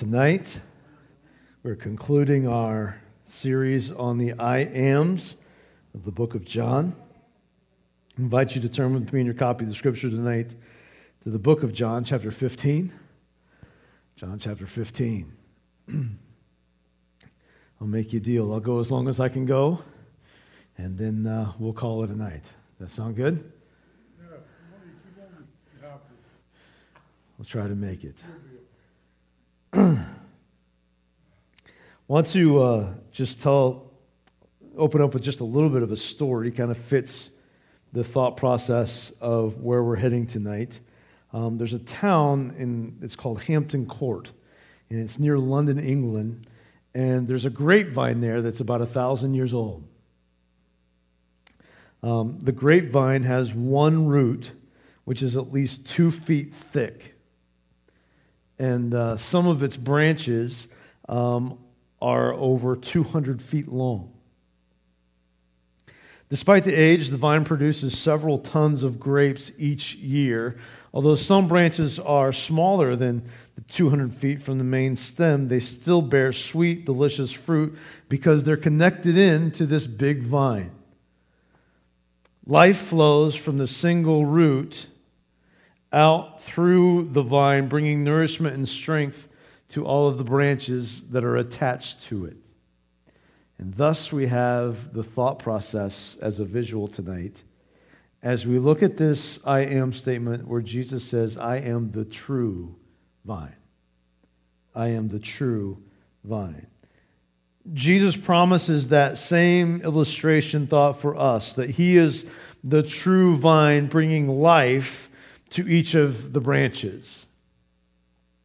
Tonight, we're concluding our series on the I ams of the book of John. I invite you to turn with me in your copy of the scripture tonight to the book of John, chapter 15. John, chapter 15. I'll make you a deal. I'll go as long as I can go, and then uh, we'll call it a night. Does that sound good? We'll try to make it. want to uh, just tell, open up with just a little bit of a story, kind of fits the thought process of where we're heading tonight. Um, there's a town in, it's called Hampton Court, and it's near London, England, and there's a grapevine there that's about a thousand years old. Um, the grapevine has one root, which is at least two feet thick and uh, some of its branches um, are over 200 feet long. Despite the age, the vine produces several tons of grapes each year. Although some branches are smaller than the 200 feet from the main stem, they still bear sweet, delicious fruit because they're connected in to this big vine. Life flows from the single root out through the vine, bringing nourishment and strength to all of the branches that are attached to it. And thus we have the thought process as a visual tonight as we look at this I am statement where Jesus says, I am the true vine. I am the true vine. Jesus promises that same illustration thought for us that he is the true vine bringing life to each of the branches.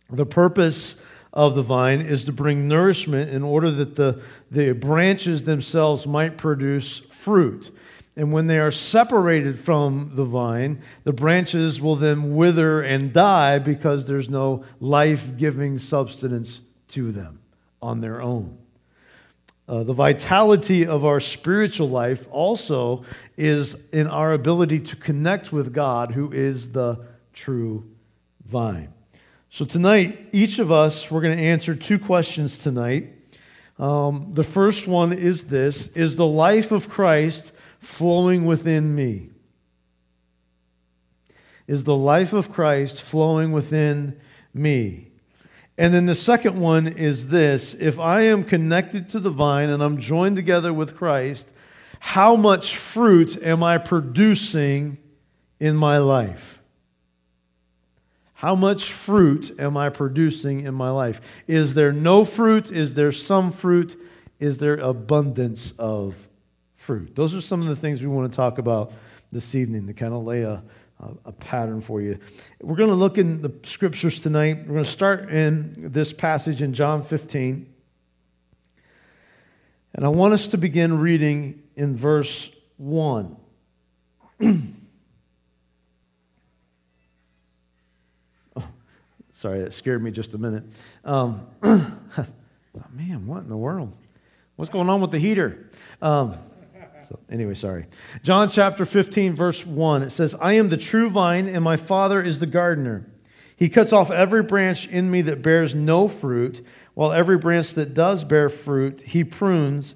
The purpose of the vine is to bring nourishment in order that the, the branches themselves might produce fruit. And when they are separated from the vine, the branches will then wither and die because there's no life giving substance to them on their own. Uh, the vitality of our spiritual life also is in our ability to connect with God, who is the true vine. So, tonight, each of us, we're going to answer two questions tonight. Um, the first one is this Is the life of Christ flowing within me? Is the life of Christ flowing within me? And then the second one is this if I am connected to the vine and I'm joined together with Christ, how much fruit am I producing in my life? How much fruit am I producing in my life? Is there no fruit? Is there some fruit? Is there abundance of fruit? Those are some of the things we want to talk about this evening to kind of lay a, a pattern for you. We're going to look in the scriptures tonight. We're going to start in this passage in John 15. And I want us to begin reading in verse 1. oh, sorry, that scared me just a minute. Um, man, what in the world? What's going on with the heater? Um, so, anyway, sorry. John chapter 15, verse 1, it says, I am the true vine, and my Father is the gardener. He cuts off every branch in me that bears no fruit, while every branch that does bear fruit, he prunes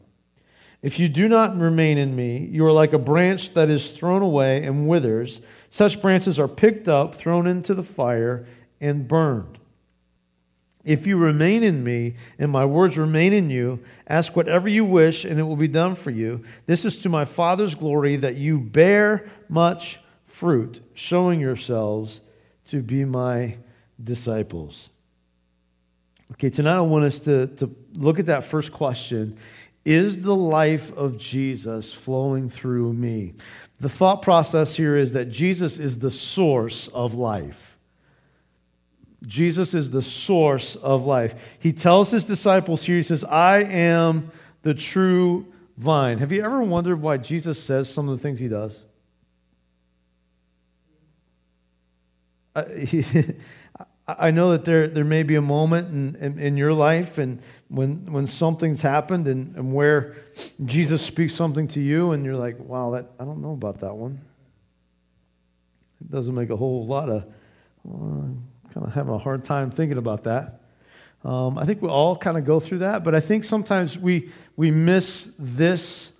If you do not remain in me, you are like a branch that is thrown away and withers. Such branches are picked up, thrown into the fire, and burned. If you remain in me and my words remain in you, ask whatever you wish and it will be done for you. This is to my Father's glory that you bear much fruit, showing yourselves to be my disciples. Okay, tonight I want us to, to look at that first question Is the life of Jesus flowing through me? The thought process here is that Jesus is the source of life. Jesus is the source of life. He tells his disciples here, he says, I am the true vine. Have you ever wondered why Jesus says some of the things he does? Uh, I know that there, there may be a moment in, in, in, your life and when, when something's happened and, and where Jesus speaks something to you and you're like, wow, that, I don't know about that one. It doesn't make a whole lot of, well, kind of having a hard time thinking about that. Um, I think we all kind of go through that, but I think sometimes we, we miss this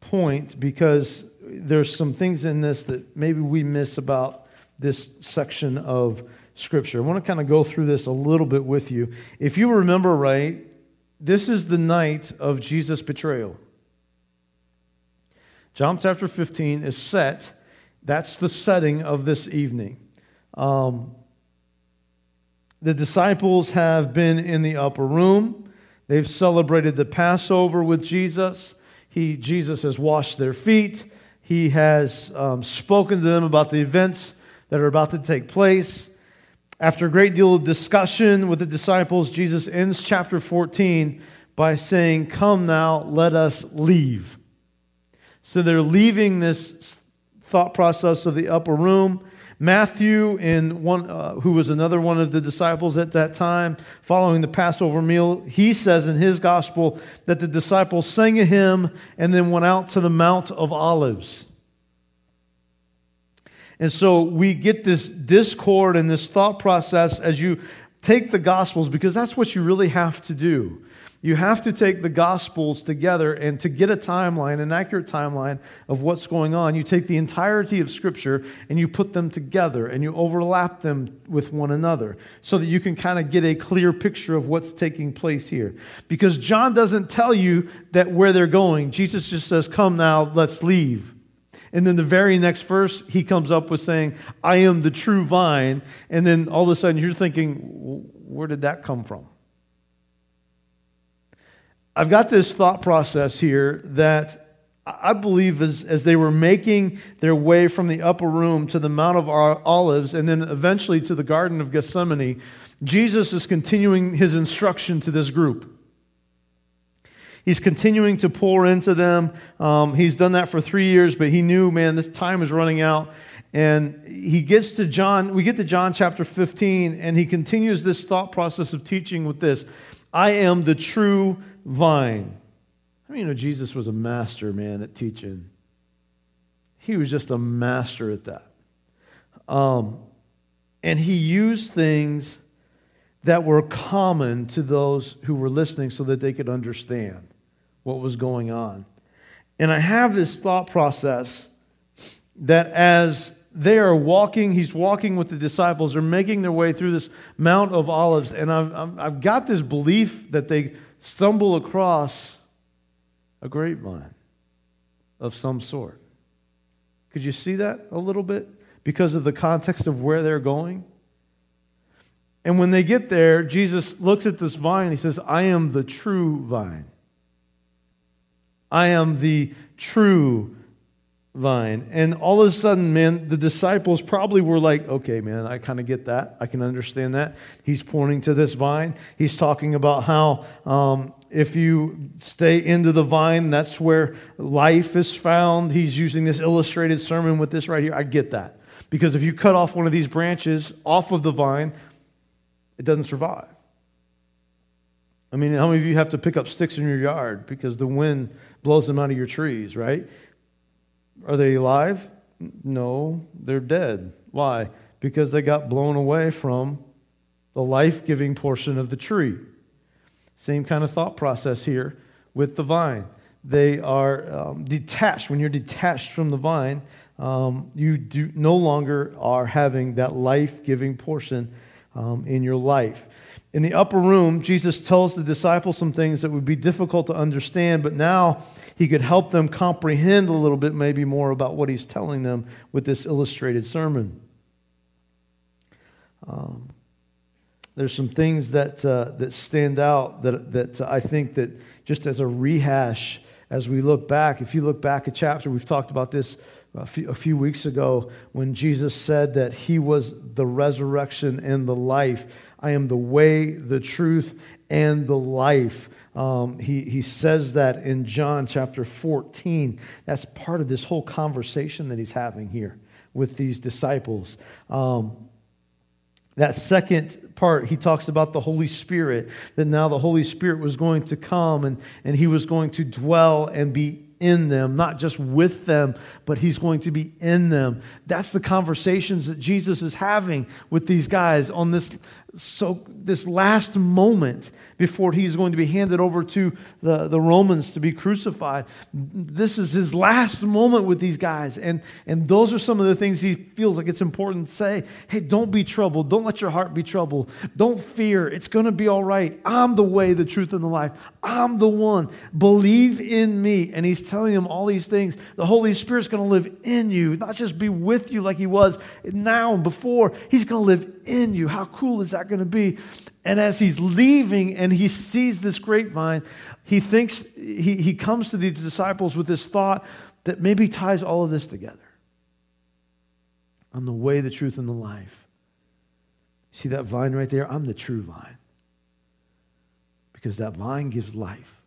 point because there's some things in this that maybe we miss about this section of Scripture. I want to kind of go through this a little bit with you. If you remember right, this is the night of Jesus' betrayal. John chapter 15 is set. That's the setting of this evening. Um, the disciples have been in the upper room. They've celebrated the Passover with Jesus. He, Jesus has washed their feet. He has um, spoken to them about the events that are about to take place. After a great deal of discussion with the disciples, Jesus ends chapter 14 by saying, Come now, let us leave. So they're leaving this thought process of the upper room. Matthew, in one, uh, who was another one of the disciples at that time, following the Passover meal, he says in his gospel that the disciples sang a hymn and then went out to the Mount of Olives. And so we get this discord and this thought process as you take the Gospels, because that's what you really have to do. You have to take the Gospels together and to get a timeline, an accurate timeline of what's going on, you take the entirety of Scripture and you put them together and you overlap them with one another so that you can kind of get a clear picture of what's taking place here. Because John doesn't tell you that where they're going, Jesus just says, Come now, let's leave. And then the very next verse, he comes up with saying, I am the true vine. And then all of a sudden you're thinking, where did that come from? I've got this thought process here that I believe as, as they were making their way from the upper room to the Mount of Olives and then eventually to the Garden of Gethsemane, Jesus is continuing his instruction to this group. He's continuing to pour into them. Um, he's done that for three years, but he knew, man, this time is running out. And he gets to John, we get to John chapter 15, and he continues this thought process of teaching with this I am the true vine. I mean, you know, Jesus was a master, man, at teaching. He was just a master at that. Um, and he used things that were common to those who were listening so that they could understand what was going on. And I have this thought process that as they are walking, he's walking with the disciples, they're making their way through this Mount of Olives, and I've, I've got this belief that they stumble across a grapevine of some sort. Could you see that a little bit? Because of the context of where they're going? And when they get there, Jesus looks at this vine. and He says, I am the true vine. I am the true vine. And all of a sudden, man, the disciples probably were like, okay, man, I kind of get that. I can understand that. He's pointing to this vine. He's talking about how um, if you stay into the vine, that's where life is found. He's using this illustrated sermon with this right here. I get that. Because if you cut off one of these branches off of the vine, it doesn't survive. I mean, how many of you have to pick up sticks in your yard because the wind blows them out of your trees, right? Are they alive? No, they're dead. Why? Because they got blown away from the life giving portion of the tree. Same kind of thought process here with the vine. They are um, detached. When you're detached from the vine, um, you do, no longer are having that life giving portion um, in your life. In the upper room, Jesus tells the disciples some things that would be difficult to understand, but now he could help them comprehend a little bit, maybe more about what he's telling them with this illustrated sermon. Um, there's some things that, uh, that stand out that, that I think that just as a rehash, as we look back, if you look back a chapter, we've talked about this a few, a few weeks ago when Jesus said that he was the resurrection and the life. I am the way, the truth, and the life. Um, he, he says that in John chapter 14. That's part of this whole conversation that he's having here with these disciples. Um, that second part, he talks about the Holy Spirit, that now the Holy Spirit was going to come and, and he was going to dwell and be in them, not just with them, but he's going to be in them. That's the conversations that Jesus is having with these guys on this so this last moment before he's going to be handed over to the, the Romans to be crucified. This is his last moment with these guys. And, and those are some of the things he feels like it's important to say. Hey, don't be troubled. Don't let your heart be troubled. Don't fear. It's going to be all right. I'm the way, the truth, and the life. I'm the one. Believe in me. And he's telling them all these things. The Holy Spirit's going to live in you, not just be with you like he was now and before. He's going to live in you. How cool is that going to be? And as he's leaving and he sees this grapevine, he thinks, he, he comes to these disciples with this thought that maybe ties all of this together. I'm the way, the truth, and the life. See that vine right there? I'm the true vine. Because that vine gives life.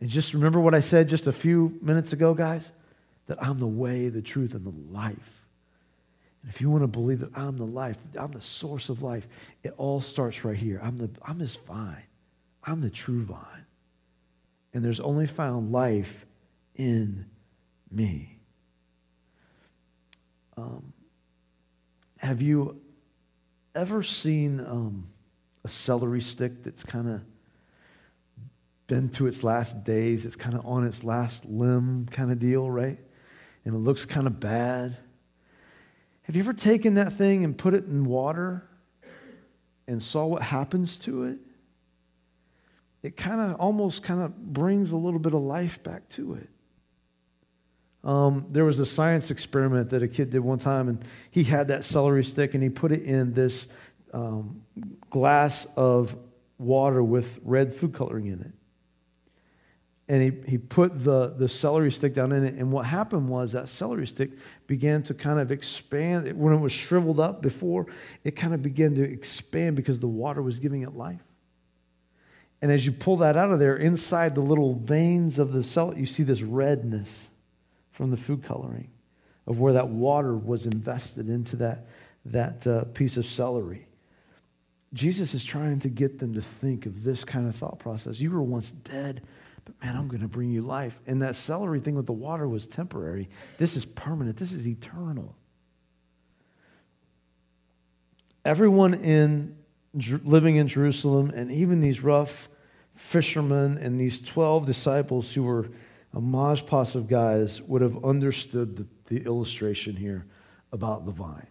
And just remember what I said just a few minutes ago, guys? That I'm the way, the truth, and the life. And if you want to believe that I'm the life, I'm the source of life, it all starts right here. I'm, the, I'm this vine. I'm the true vine. And there's only found life in me. Um, have you ever seen um, a celery stick that's kind of been to its last days? It's kind of on its last limb kind of deal, right? And it looks kind of bad. Have you ever taken that thing and put it in water and saw what happens to it? It kind of almost kind of brings a little bit of life back to it. Um, there was a science experiment that a kid did one time, and he had that celery stick and he put it in this um, glass of water with red food coloring in it and he, he put the, the celery stick down in it. And what happened was that celery stick began to kind of expand. When it was shriveled up before, it kind of began to expand because the water was giving it life. And as you pull that out of there, inside the little veins of the celery, you see this redness from the food coloring of where that water was invested into that, that uh, piece of celery. Jesus is trying to get them to think of this kind of thought process. You were once dead but man, I'm going to bring you life. And that celery thing with the water was temporary. This is permanent, this is eternal. Everyone in living in Jerusalem, and even these rough fishermen and these 12 disciples who were a mosh of guys, would have understood the, the illustration here about the vine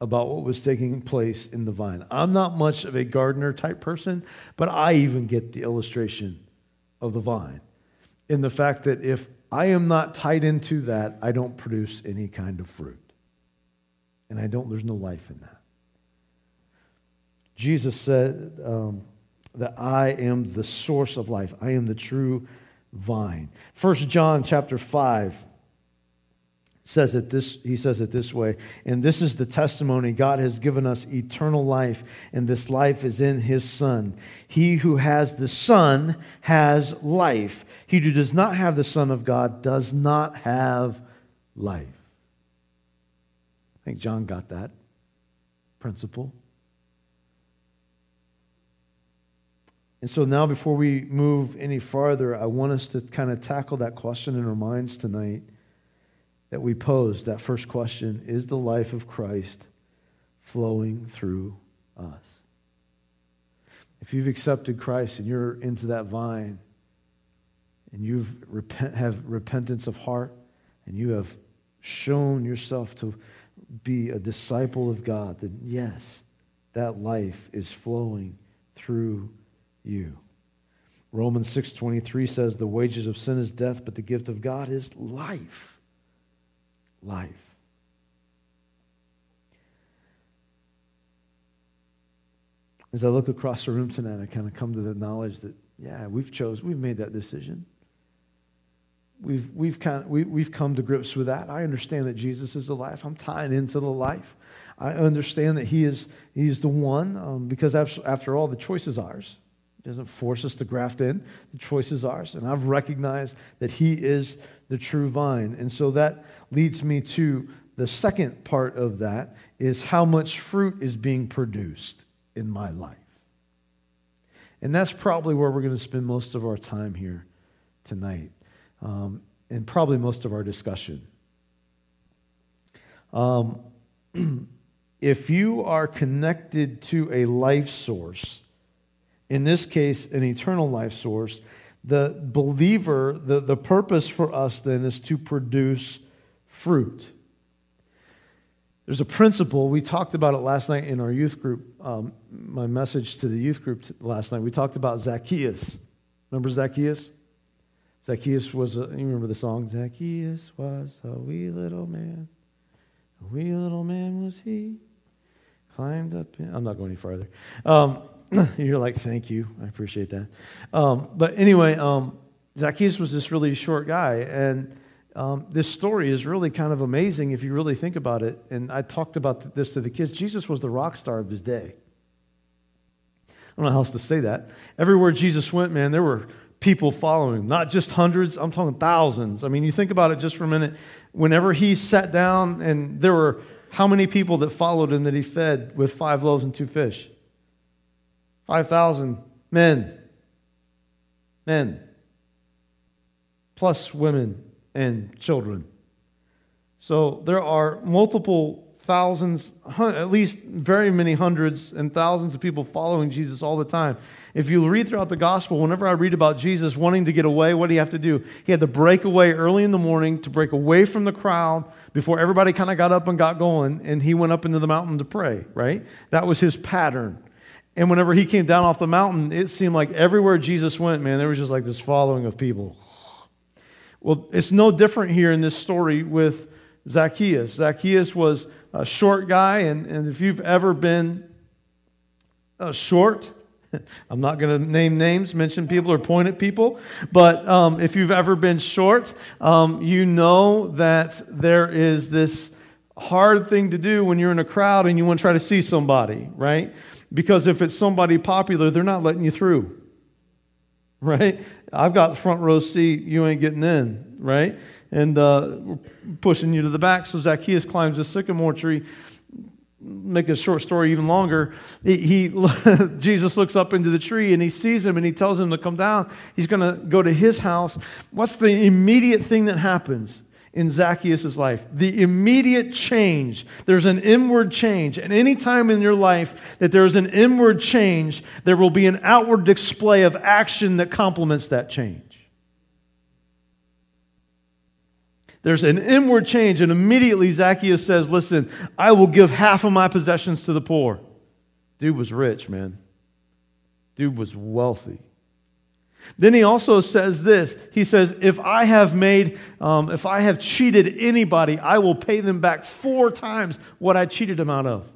about what was taking place in the vine. I'm not much of a gardener type person, but I even get the illustration of the vine in the fact that if I am not tied into that, I don't produce any kind of fruit. And I don't, there's no life in that. Jesus said um, that I am the source of life. I am the true vine. First John chapter 5 says it this he says it this way and this is the testimony god has given us eternal life and this life is in his son. He who has the son has life. He who does not have the son of god does not have life. I think john got that principle. And so now before we move any farther i want us to kind of tackle that question in our minds tonight that we posed, that first question is the life of Christ flowing through us? If you've accepted Christ and you're into that vine and you repent, have repentance of heart and you have shown yourself to be a disciple of God, then yes, that life is flowing through you. Romans 6:23 says the wages of sin is death but the gift of God is life life. As I look across the room tonight, I kind of come to the knowledge that, yeah, we've chose, we've made that decision. We've, we've, kind of, we, we've come to grips with that. I understand that Jesus is the life. I'm tying into the life. I understand that He is He's the one um, because after all, the choice is ours. He doesn't force us to graft in. The choice is ours. And I've recognized that He is the true vine. And so that leads me to the second part of that is how much fruit is being produced in my life. And that's probably where we're going to spend most of our time here tonight, um, and probably most of our discussion. Um, if you are connected to a life source, in this case, an eternal life source, the believer, the, the purpose for us then is to produce fruit. There's a principle, we talked about it last night in our youth group, um, my message to the youth group last night. We talked about Zacchaeus. Remember Zacchaeus? Zacchaeus was, a, you remember the song? Zacchaeus was a wee little man. A wee little man was he. Climbed up in, I'm not going any farther. Um, you're like, thank you. I appreciate that. Um, but anyway, um, Zacchaeus was this really short guy. And um, this story is really kind of amazing if you really think about it. And I talked about this to the kids. Jesus was the rock star of his day. I don't know how else to say that. Everywhere Jesus went, man, there were people following, him, not just hundreds, I'm talking thousands. I mean, you think about it just for a minute. Whenever he sat down, and there were how many people that followed him that he fed with five loaves and two fish? 5,000 men. Men. Plus women and children. So there are multiple thousands, at least very many hundreds and thousands of people following Jesus all the time. If you read throughout the gospel, whenever I read about Jesus wanting to get away, what did he have to do? He had to break away early in the morning to break away from the crowd before everybody kind of got up and got going, and he went up into the mountain to pray, right? That was his pattern. And whenever he came down off the mountain, it seemed like everywhere Jesus went, man, there was just like this following of people. Well, it's no different here in this story with Zacchaeus. Zacchaeus was a short guy, and, and if you've ever been uh, short, I'm not going to name names, mention people, or point at people, but um, if you've ever been short, um, you know that there is this hard thing to do when you're in a crowd and you want to try to see somebody, right? Because if it's somebody popular, they're not letting you through right? I've got the front row seat, you ain't getting in, right? And uh, we're pushing you to the back. So Zacchaeus climbs a sycamore tree. Make a short story even longer. He, he Jesus looks up into the tree and he sees him and he tells him to come down. He's going to go to his house. What's the immediate thing that happens? In Zacchaeus' life. The immediate change. There's an inward change. And any time in your life that there's an inward change, there will be an outward display of action that complements that change. There's an inward change, and immediately Zacchaeus says, Listen, I will give half of my possessions to the poor. Dude was rich, man. Dude was wealthy. Then he also says this He says, If I have made, um, if I have cheated anybody, I will pay them back four times what I cheated them out of.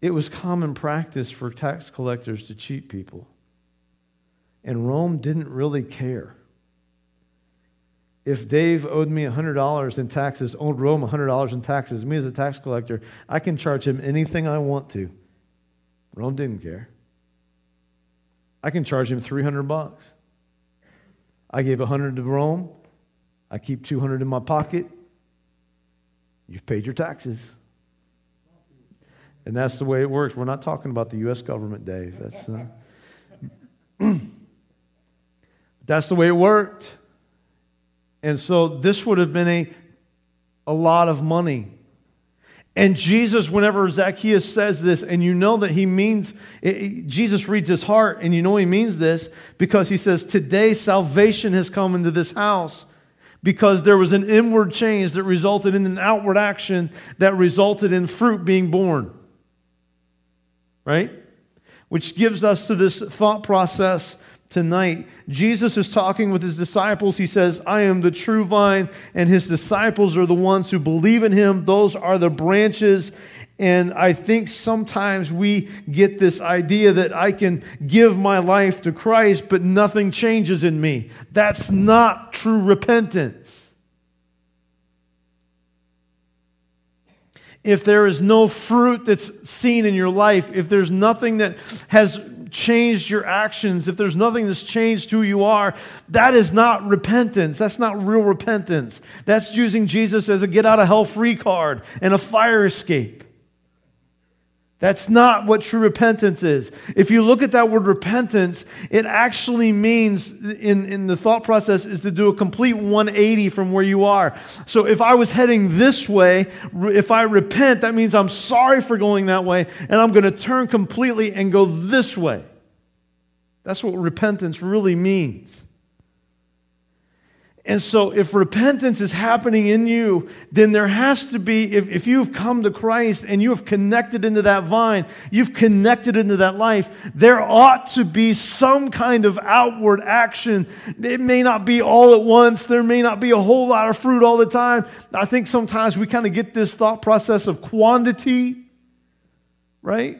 It was common practice for tax collectors to cheat people. And Rome didn't really care. If Dave owed me $100 in taxes, owed Rome $100 in taxes, me as a tax collector, I can charge him anything I want to. Rome didn't care. I can charge him 300 bucks. I gave 100 to Rome. I keep 200 in my pocket. You've paid your taxes. And that's the way it works. We're not talking about the U.S. government, Dave. That's, uh, that's the way it worked. And so this would have been a, a lot of money and Jesus, whenever Zacchaeus says this, and you know that he means, it, Jesus reads his heart, and you know he means this because he says, Today salvation has come into this house because there was an inward change that resulted in an outward action that resulted in fruit being borne. Right? Which gives us to this thought process tonight. Jesus is talking with his disciples. He says, I am the true vine, and his disciples are the ones who believe in him. Those are the branches. And I think sometimes we get this idea that I can give my life to Christ, but nothing changes in me. That's not true repentance. if there is no fruit that's seen in your life, if there's nothing that has changed your actions, if there's nothing that's changed who you are, that is not repentance. That's not real repentance. That's using Jesus as a get out of hell free card and a fire escape. That's not what true repentance is. If you look at that word repentance, it actually means, in, in the thought process, is to do a complete 180 from where you are. So if I was heading this way, if I repent, that means I'm sorry for going that way, and I'm going to turn completely and go this way. That's what repentance really means. And so, if repentance is happening in you, then there has to be, if, if you've come to Christ and you have connected into that vine, you've connected into that life, there ought to be some kind of outward action. It may not be all at once, there may not be a whole lot of fruit all the time. I think sometimes we kind of get this thought process of quantity, right?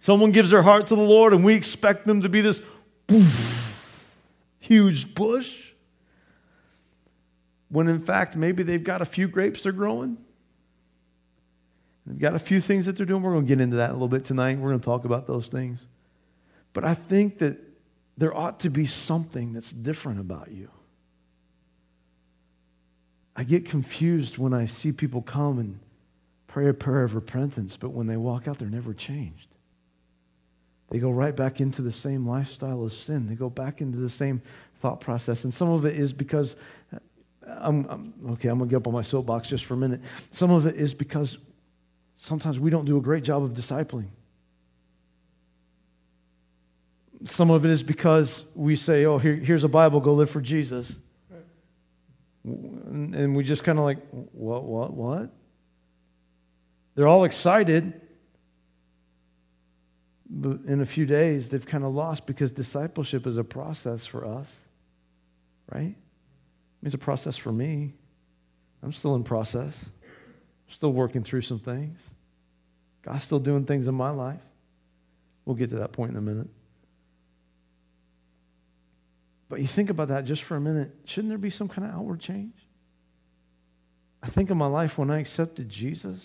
Someone gives their heart to the Lord, and we expect them to be this huge bush when in fact maybe they've got a few grapes they're growing. They've got a few things that they're doing. We're going to get into that a little bit tonight. We're going to talk about those things. But I think that there ought to be something that's different about you. I get confused when I see people come and pray a prayer of repentance, but when they walk out, they're never changed. They go right back into the same lifestyle of sin. They go back into the same thought process. And some of it is because I'm, I'm, okay, I'm going to get up on my soapbox just for a minute. Some of it is because sometimes we don't do a great job of discipling. Some of it is because we say, oh, here, here's a Bible, go live for Jesus. And, and we just kind of like, what, what, what? They're all excited. But in a few days, they've kind of lost because discipleship is a process for us, right? It's a process for me. I'm still in process. I'm still working through some things. God's still doing things in my life. We'll get to that point in a minute. But you think about that just for a minute. Shouldn't there be some kind of outward change? I think of my life when I accepted Jesus.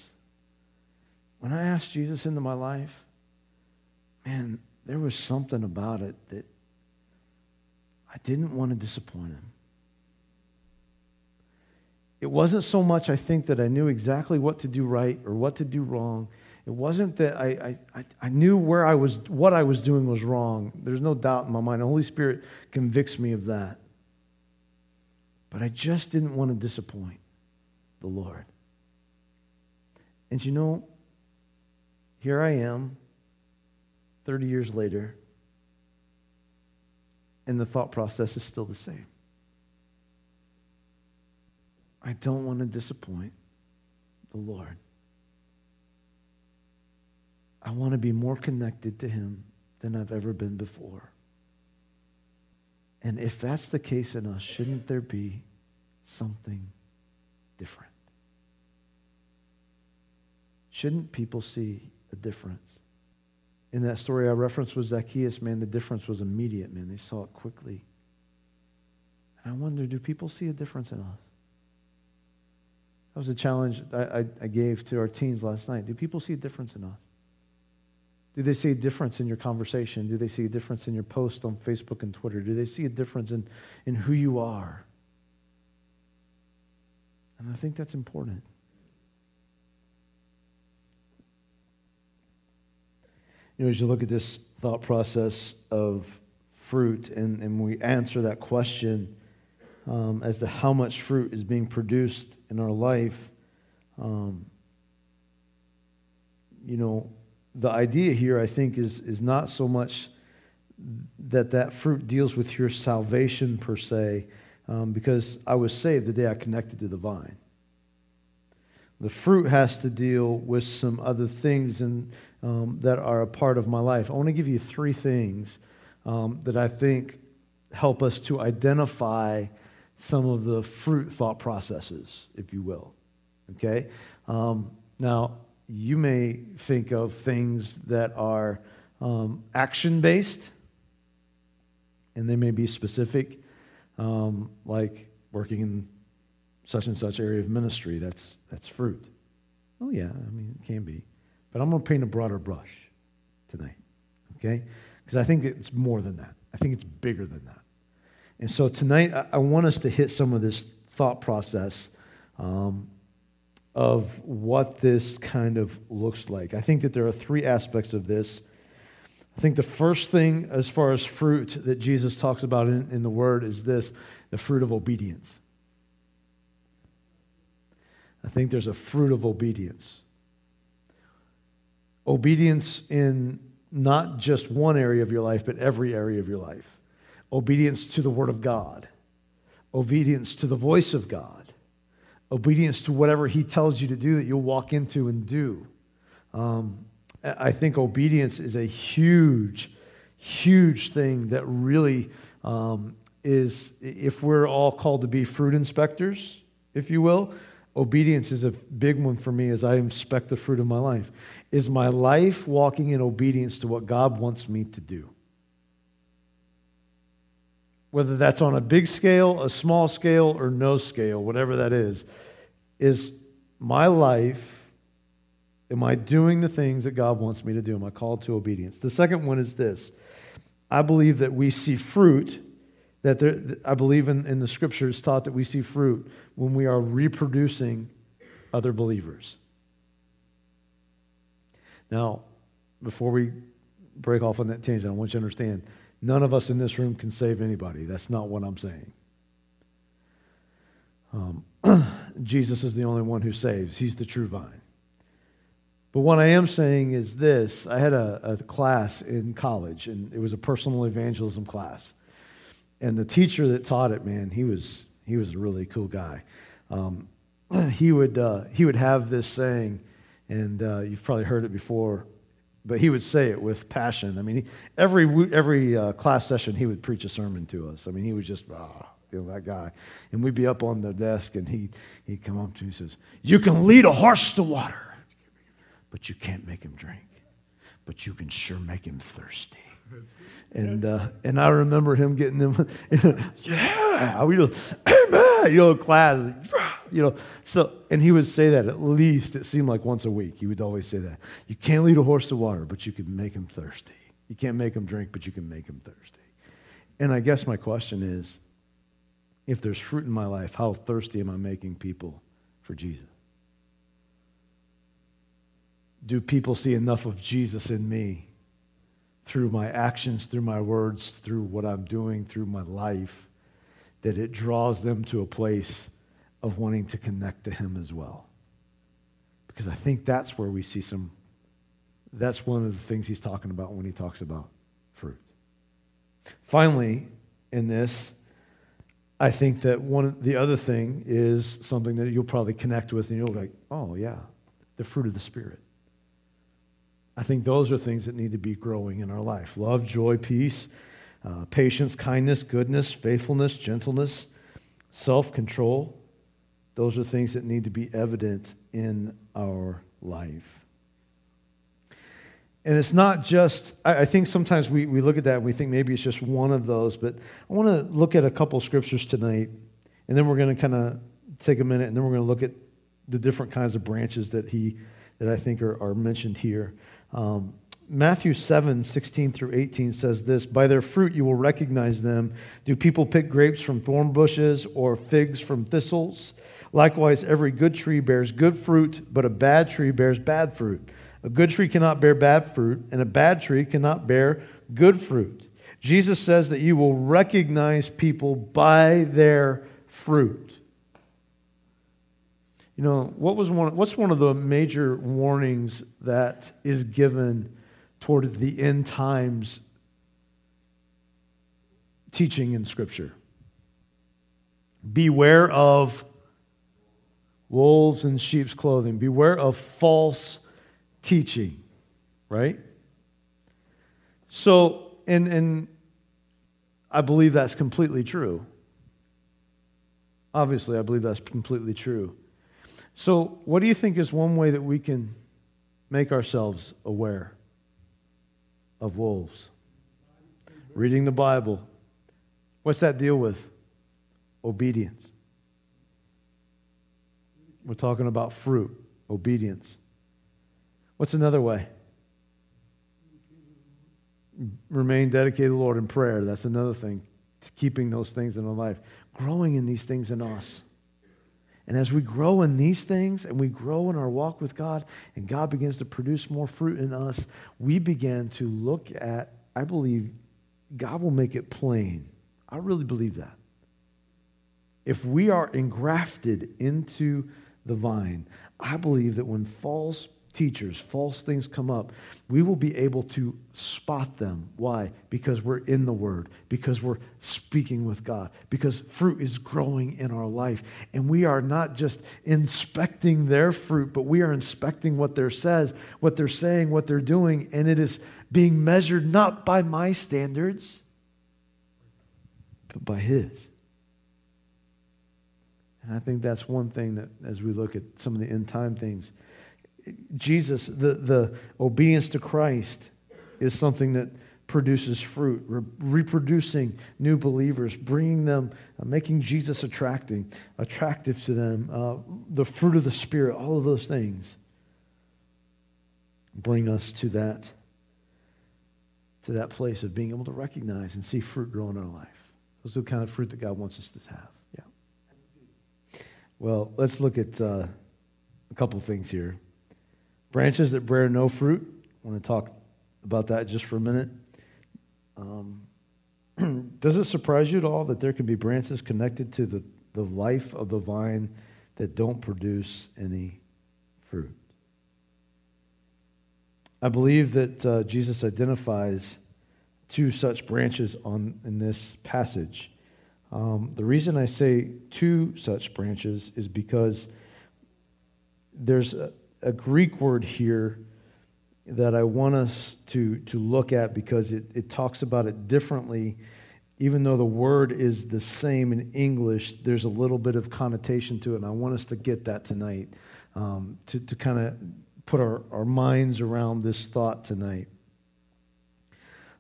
When I asked Jesus into my life, man, there was something about it that I didn't want to disappoint him. It wasn't so much, I think, that I knew exactly what to do right or what to do wrong. It wasn't that I, I, I knew where I was, what I was doing was wrong. There's no doubt in my mind. The Holy Spirit convicts me of that. But I just didn't want to disappoint the Lord. And you know, here I am, 30 years later, and the thought process is still the same. I don't want to disappoint the Lord. I want to be more connected to Him than I've ever been before. And if that's the case in us, shouldn't there be something different? Shouldn't people see a difference? In that story I referenced with Zacchaeus, man, the difference was immediate, man. They saw it quickly. And I wonder, do people see a difference in us? That was a challenge I, I, I gave to our teens last night. Do people see a difference in us? Do they see a difference in your conversation? Do they see a difference in your post on Facebook and Twitter? Do they see a difference in, in who you are? And I think that's important. You know, as you look at this thought process of fruit and, and we answer that question um, as to how much fruit is being produced in our life, um, you know, the idea here, I think, is, is not so much that that fruit deals with your salvation per se, um, because I was saved the day I connected to the vine. The fruit has to deal with some other things and, um, that are a part of my life. I want to give you three things um, that I think help us to identify some of the fruit thought processes, if you will. Okay? Um, now, you may think of things that are um, action based, and they may be specific, um, like working in such and such area of ministry. That's, that's fruit. Oh, yeah, I mean, it can be. But I'm going to paint a broader brush tonight, okay? Because I think it's more than that. I think it's bigger than that. And so tonight, I, I want us to hit some of this thought process um, of what this kind of looks like. I think that there are three aspects of this. I think the first thing, as far as fruit, that Jesus talks about in, in the Word is this the fruit of obedience. I think there's a fruit of obedience. Obedience in not just one area of your life, but every area of your life. Obedience to the Word of God, obedience to the voice of God, obedience to whatever He tells you to do that you'll walk into and do. Um, I think obedience is a huge, huge thing that really um, is, if we're all called to be fruit inspectors, if you will, obedience is a big one for me as I inspect the fruit of my life. Is my life walking in obedience to what God wants me to do? Whether that's on a big scale, a small scale, or no scale, whatever that is, is my life, am I doing the things that God wants me to do? Am I called to obedience? The second one is this I believe that we see fruit that there, I believe in, in the scriptures taught that we see fruit when we are reproducing other believers. Now, before we break off on that tangent, I want you to understand none of us in this room can save anybody. That's not what I'm saying. Um, Jesus is the only one who saves, He's the true vine. But what I am saying is this I had a, a class in college, and it was a personal evangelism class and the teacher that taught it, man, he was he was a really cool guy. Um, he would uh, he would have this saying, and uh, you've probably heard it before, but he would say it with passion. I mean, he, every every uh, class session he would preach a sermon to us. I mean, he was just ah, you know that guy, and we'd be up on the desk, and he he'd come up to me and says, "You can lead a horse to water, but you can't make him drink, but you can sure make him thirsty." And, uh, and I remember him getting them, yeah, we know, amen, you know, class, you know. So, and he would say that at least, it seemed like once a week. He would always say that. You can't lead a horse to water, but you can make him thirsty. You can't make him drink, but you can make him thirsty. And I guess my question is if there's fruit in my life, how thirsty am I making people for Jesus? Do people see enough of Jesus in me through my actions, through my words, through what I'm doing, through my life, that it draws them to a place of wanting to connect to Him as well. Because I think that's where we see some, that's one of the things He's talking about when He talks about fruit. Finally, in this, I think that one the other thing is something that you'll probably connect with and you'll be like, oh yeah, the fruit of the Spirit. I think those are things that need to be growing in our life love, joy, peace, uh, patience, kindness, goodness, faithfulness, gentleness, self control. Those are things that need to be evident in our life. And it's not just, I, think sometimes we, we look at that and we think maybe it's just one of those, but I want to look at a couple scriptures tonight, and then we're going to kind of take a minute, and then we're going to look at the different kinds of branches that he that I think are, are mentioned here. Um, Matthew 7, 16 through 18 says this By their fruit you will recognize them. Do people pick grapes from thorn bushes or figs from thistles? Likewise, every good tree bears good fruit, but a bad tree bears bad fruit. A good tree cannot bear bad fruit, and a bad tree cannot bear good fruit. Jesus says that you will recognize people by their fruit. You know, what was one, what's one of the major warnings that is given toward the end times teaching in Scripture? Beware of wolves in sheep's clothing. Beware of false teaching, right? So, and, and I believe that's completely true. Obviously, I believe that's completely true. So, what do you think is one way that we can make ourselves aware of wolves? Reading the Bible. What's that deal with? Obedience. We're talking about fruit, Obedience. What's another way? Remain dedicated to the Lord in prayer. That's another thing. Keeping those things in our life. Growing in these things in us. And as we grow in these things and we grow in our walk with God and God begins to produce more fruit in us, we begin to look at, I believe, God will make it plain. I really believe that. If we are engrafted into the vine, I believe that when false teachers, false things come up, we will be able to spot them. Why? Because we're in the Word, because we're speaking with God, because fruit is growing in our life. And we are not just inspecting their fruit, but we are inspecting what they're says, what they're saying, what they're doing, and it is being measured not by my standards, but by His. And I think that's one thing that, as we look at some of the end time things, Jesus, the, the obedience to Christ is something that produces fruit, re- reproducing new believers, bringing them, uh, making Jesus attracting, attractive to them, uh, the fruit of the Spirit, all of those things bring us to that, to that place of being able to recognize and see fruit grow in our life. Those are the kind of fruit that God wants us to have. Yeah. Well, let's look at uh, a couple things here. Branches that bear no fruit. I want to talk about that just for a minute. Um, does it surprise you at all that there can be branches connected to the, the life of the vine that don't produce any fruit? I believe that uh, Jesus identifies two such branches on, in this passage. Um, the reason I say two such branches is because there's a Greek word here that I want us to, to look at because it, it talks about it differently. Even though the word is the same in English, there's a little bit of connotation to it, and I want us to get that tonight um, to, to kind of put our, our minds around this thought tonight.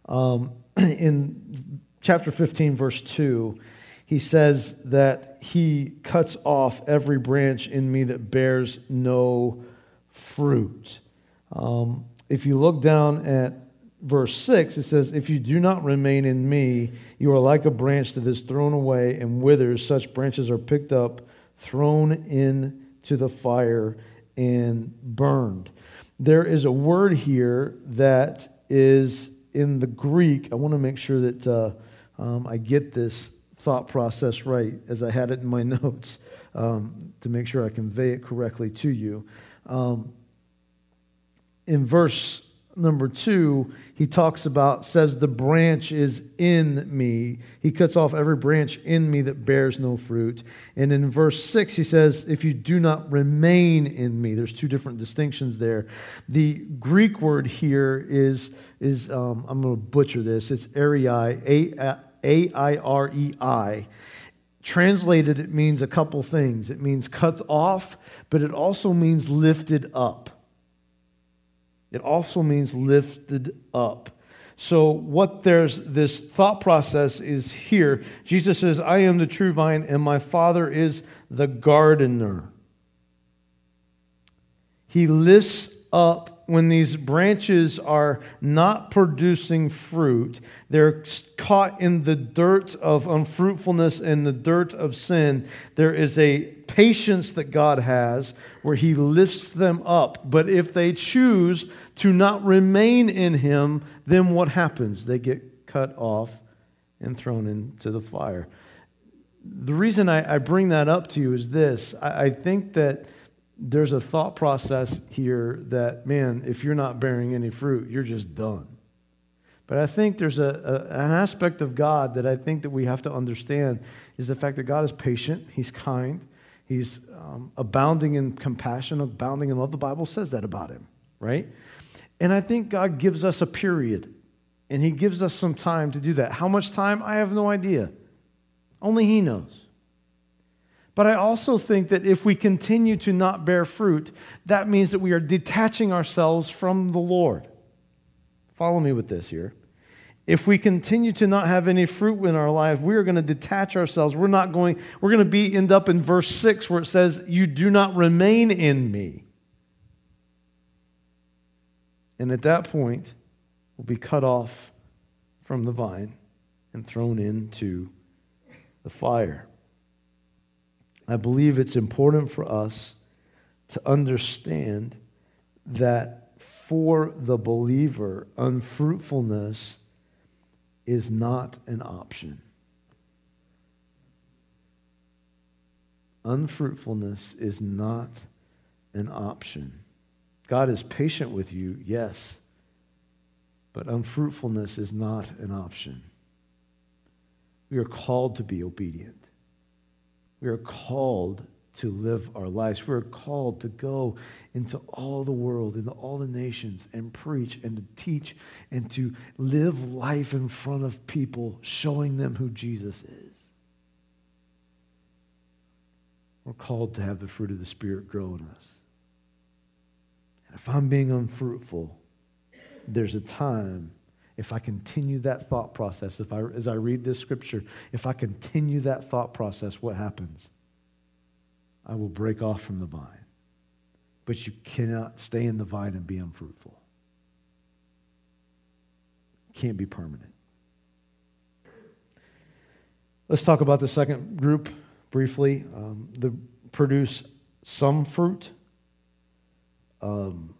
Um, in chapter 15, verse 2, he says that he cuts off every branch in me that bears no fruit. Um, if you look down at verse 6, it says, If you do not remain in me, you are like a branch that is thrown away and withers. Such branches are picked up, thrown into the fire, and burned. There is a word here that is in the Greek. I want to make sure that uh, um, I get this thought process right as I had it in my notes um, to make sure I convey it correctly to you. Um, in verse number two, he talks about, says, the branch is in me. He cuts off every branch in me that bears no fruit. And in verse six, he says, if you do not remain in me, there's two different distinctions there. The Greek word here is, is um, I'm going to butcher this, it's airei, A I R E I. Translated, it means a couple things. It means cut off, but it also means lifted up. It also means lifted up. So, what there's this thought process is here. Jesus says, I am the true vine, and my Father is the gardener. He lifts up when these branches are not producing fruit, they're caught in the dirt of unfruitfulness and the dirt of sin. There is a patience that God has where He lifts them up. But if they choose to not remain in Him, then what happens? They get cut off and thrown into the fire. The reason I, bring that up to you is this I think that there's a thought process here that, man, if you're not bearing any fruit, you're just done. But I think there's a, a, an aspect of God that I think that we have to understand is the fact that God is patient, He's kind, He's um, abounding in compassion, abounding in love. The Bible says that about Him, right? And I think God gives us a period, and He gives us some time to do that. How much time? I have no idea. Only He knows. But I also think that if we continue to not bear fruit, that means that we are detaching ourselves from the Lord. Follow me with this here. If we continue to not have any fruit in our life, we are going to detach ourselves. We're not going, we're going to be end up in verse 6 where it says, You do not remain in me. And at that point, we'll be cut off from the vine and thrown into the fire. I believe it's important for us to understand that for the believer, unfruitfulness is not an option. Unfruitfulness is not an option. God is patient with you, yes, but unfruitfulness is not an option. We are called to be obedient. We are called to live our lives. We are called to go into all the world, into all the nations, and preach and to teach and to live life in front of people, showing them who Jesus is. We're called to have the fruit of the Spirit grow in us. And if I'm being unfruitful, there's a time if I continue that thought process, if I, as I read this scripture, if I continue that thought process, what happens? I will break off from the vine. But you cannot stay in the vine and be unfruitful. Can't be permanent. Let's talk about the second group briefly. Um, the produce some fruit. Um,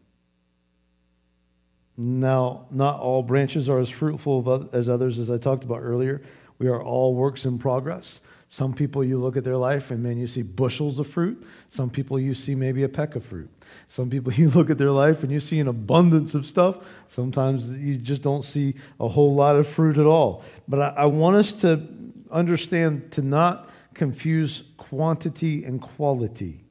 now, not all branches are as fruitful as others, as I talked about earlier. We are all works in progress. Some people you look at their life and man, you see bushels of fruit. Some people you see maybe a peck of fruit. Some people you look at their life and you see an abundance of stuff. Sometimes you just don't see a whole lot of fruit at all. But I, I want us to understand to not confuse quantity and quality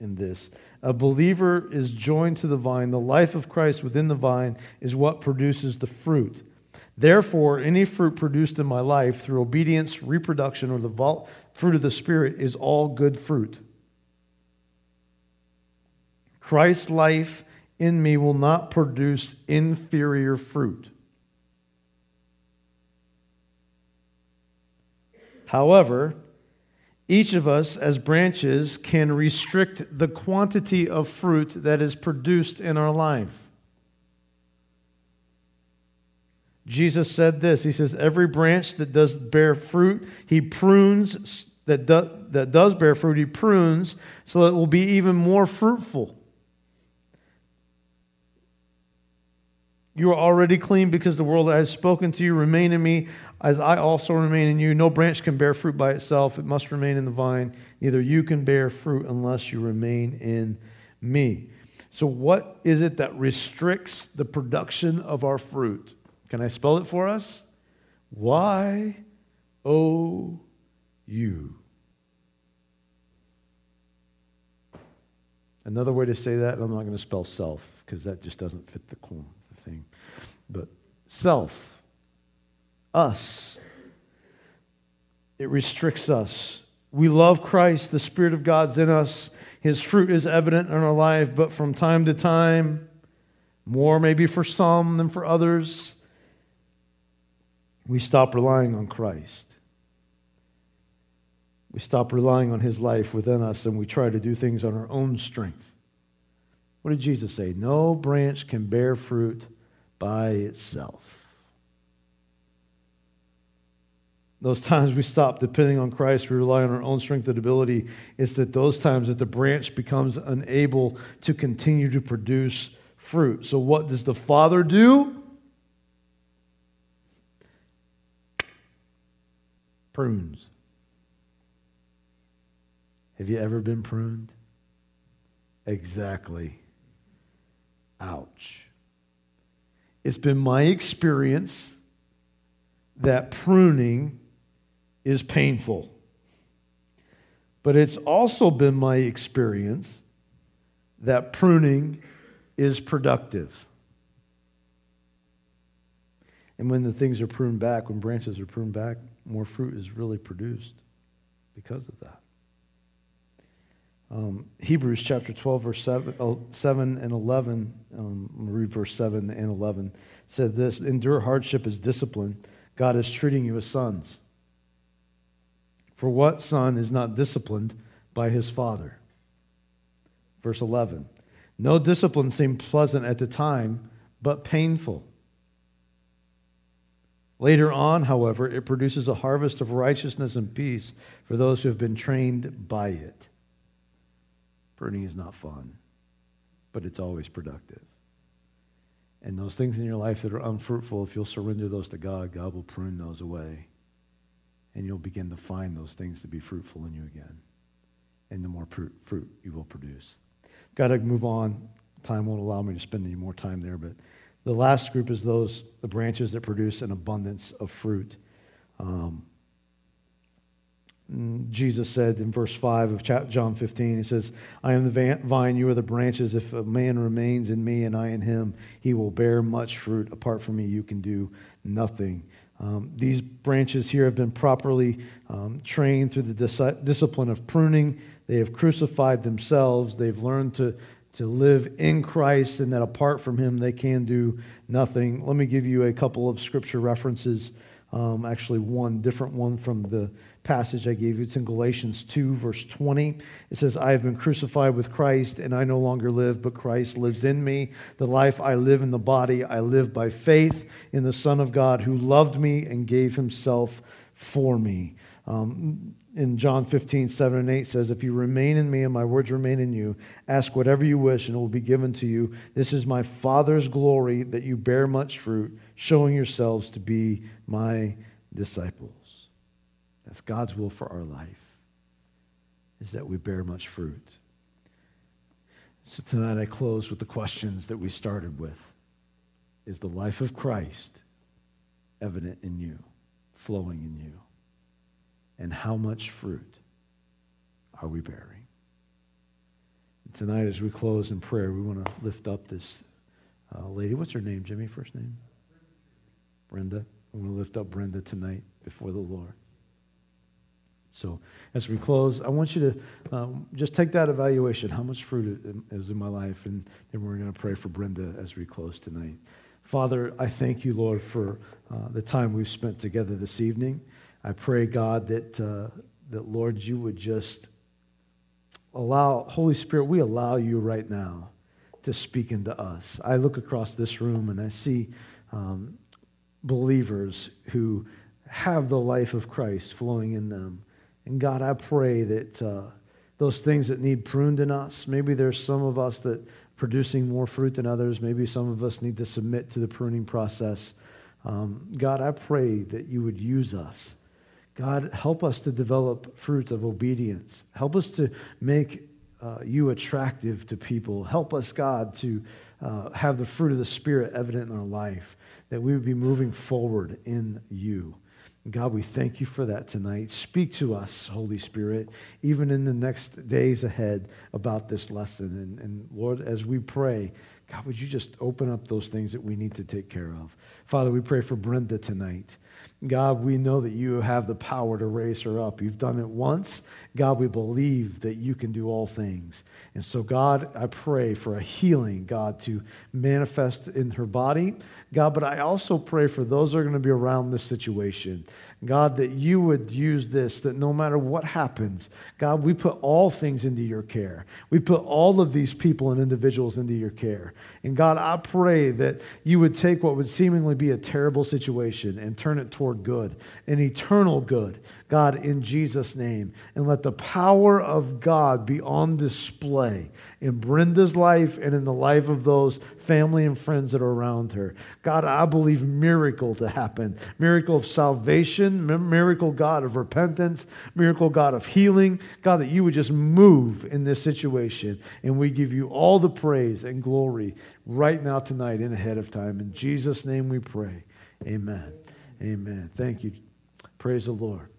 in this. A believer is joined to the vine. The life of Christ within the vine is what produces the fruit. Therefore, any fruit produced in my life through obedience, reproduction, or the fruit of the Spirit is all good fruit. Christ's life in me will not produce inferior fruit. However, each of us, as branches, can restrict the quantity of fruit that is produced in our life. Jesus said this He says, Every branch that does bear fruit, he prunes, that, do, that does bear fruit, he prunes so that it will be even more fruitful. You are already clean because the world that has spoken to you remain in me as I also remain in you. No branch can bear fruit by itself, it must remain in the vine. Neither you can bear fruit unless you remain in me. So, what is it that restricts the production of our fruit? Can I spell it for us? Y O U. Another way to say that, I'm not going to spell self because that just doesn't fit the thing. But self us. It restricts us. We love Christ. The Spirit of God's in us. His fruit is evident in our life, but from time to time, more maybe for some than for others, we stop relying on Christ. We stop relying on His life within us and we try to do things on our own strength. What did Jesus say? No branch can bear fruit by itself. Those times we stop depending on Christ, we rely on our own strength and ability, it's that those times that the branch becomes unable to continue to produce fruit. So, what does the Father do? Prunes. Have you ever been pruned? Exactly. Ouch. It's been my experience that pruning is painful. But it's also been my experience that pruning is productive. And when the things are pruned back, when branches are pruned back, more fruit is really produced because of that. Um, Hebrews chapter 12, verse 7, uh, 7 and 11, um, read verse 7 and 11, said this Endure hardship as discipline. God is treating you as sons. For what son is not disciplined by his father? Verse 11 No discipline seemed pleasant at the time, but painful. Later on, however, it produces a harvest of righteousness and peace for those who have been trained by it. Pruning is not fun, but it's always productive. And those things in your life that are unfruitful, if you'll surrender those to God, God will prune those away. And you'll begin to find those things to be fruitful in you again. And the more fruit you will produce. Got to move on. Time won't allow me to spend any more time there, but the last group is those, the branches that produce an abundance of fruit. Um, Jesus said in verse 5 of John 15, He says, I am the vine, you are the branches. If a man remains in me and I in him, he will bear much fruit. Apart from me, you can do nothing. Um, these branches here have been properly um, trained through the dis- discipline of pruning. They have crucified themselves. They've learned to to live in Christ and that apart from Him they can do nothing. Let me give you a couple of scripture references. Um, actually, one different one from the passage I gave you. It's in Galatians 2, verse 20. It says, I have been crucified with Christ, and I no longer live, but Christ lives in me. The life I live in the body, I live by faith in the Son of God who loved me and gave himself for me. Um, in John 15, 7 and 8 says, If you remain in me and my words remain in you, ask whatever you wish and it will be given to you. This is my Father's glory that you bear much fruit, showing yourselves to be my disciples. That's God's will for our life, is that we bear much fruit. So tonight I close with the questions that we started with. Is the life of Christ evident in you, flowing in you? and how much fruit are we bearing? And tonight, as we close in prayer, we want to lift up this uh, lady. What's her name, Jimmy? First name? Brenda. We want to lift up Brenda tonight before the Lord. So, as we close, I want you to um, just take that evaluation. How much fruit is in my life? And then we're going to pray for Brenda as we close tonight. Father, I thank you, Lord, for uh, the time we've spent together this evening. I pray, God, that, uh, that Lord, you would just allow, Holy Spirit, we allow you right now to speak into us. I look across this room and I see um, believers who have the life of Christ flowing in them. And God, I pray that uh, those things that need pruned in us, maybe there's some of us that producing more fruit than others. Maybe some of us need to submit to the pruning process. Um, God, I pray that you would use us God, help us to develop fruit of obedience. Help us to make uh, you attractive to people. Help us, God, to uh, have the fruit of the Spirit evident in our life, that we would be moving forward in you. God, we thank you for that tonight. Speak to us, Holy Spirit, even in the next days ahead about this lesson. And, and Lord, as we pray, God, would you just open up those things that we need to take care of? Father, we pray for Brenda tonight. God, we know that you have the power to raise her up. You've done it once. God, we believe that you can do all things. And so, God, I pray for a healing, God, to manifest in her body. God, but I also pray for those that are going to be around this situation. God, that you would use this, that no matter what happens, God, we put all things into your care. We put all of these people and individuals into your care. And God, I pray that you would take what would seemingly be a terrible situation and turn it toward good, an eternal good. God, in Jesus' name. And let the power of God be on display in Brenda's life and in the life of those family and friends that are around her. God, I believe miracle to happen. Miracle of salvation, miracle, God, of repentance, miracle, God, of healing. God, that you would just move in this situation. And we give you all the praise and glory right now, tonight, and ahead of time. In Jesus' name we pray. Amen. Amen. Thank you. Praise the Lord.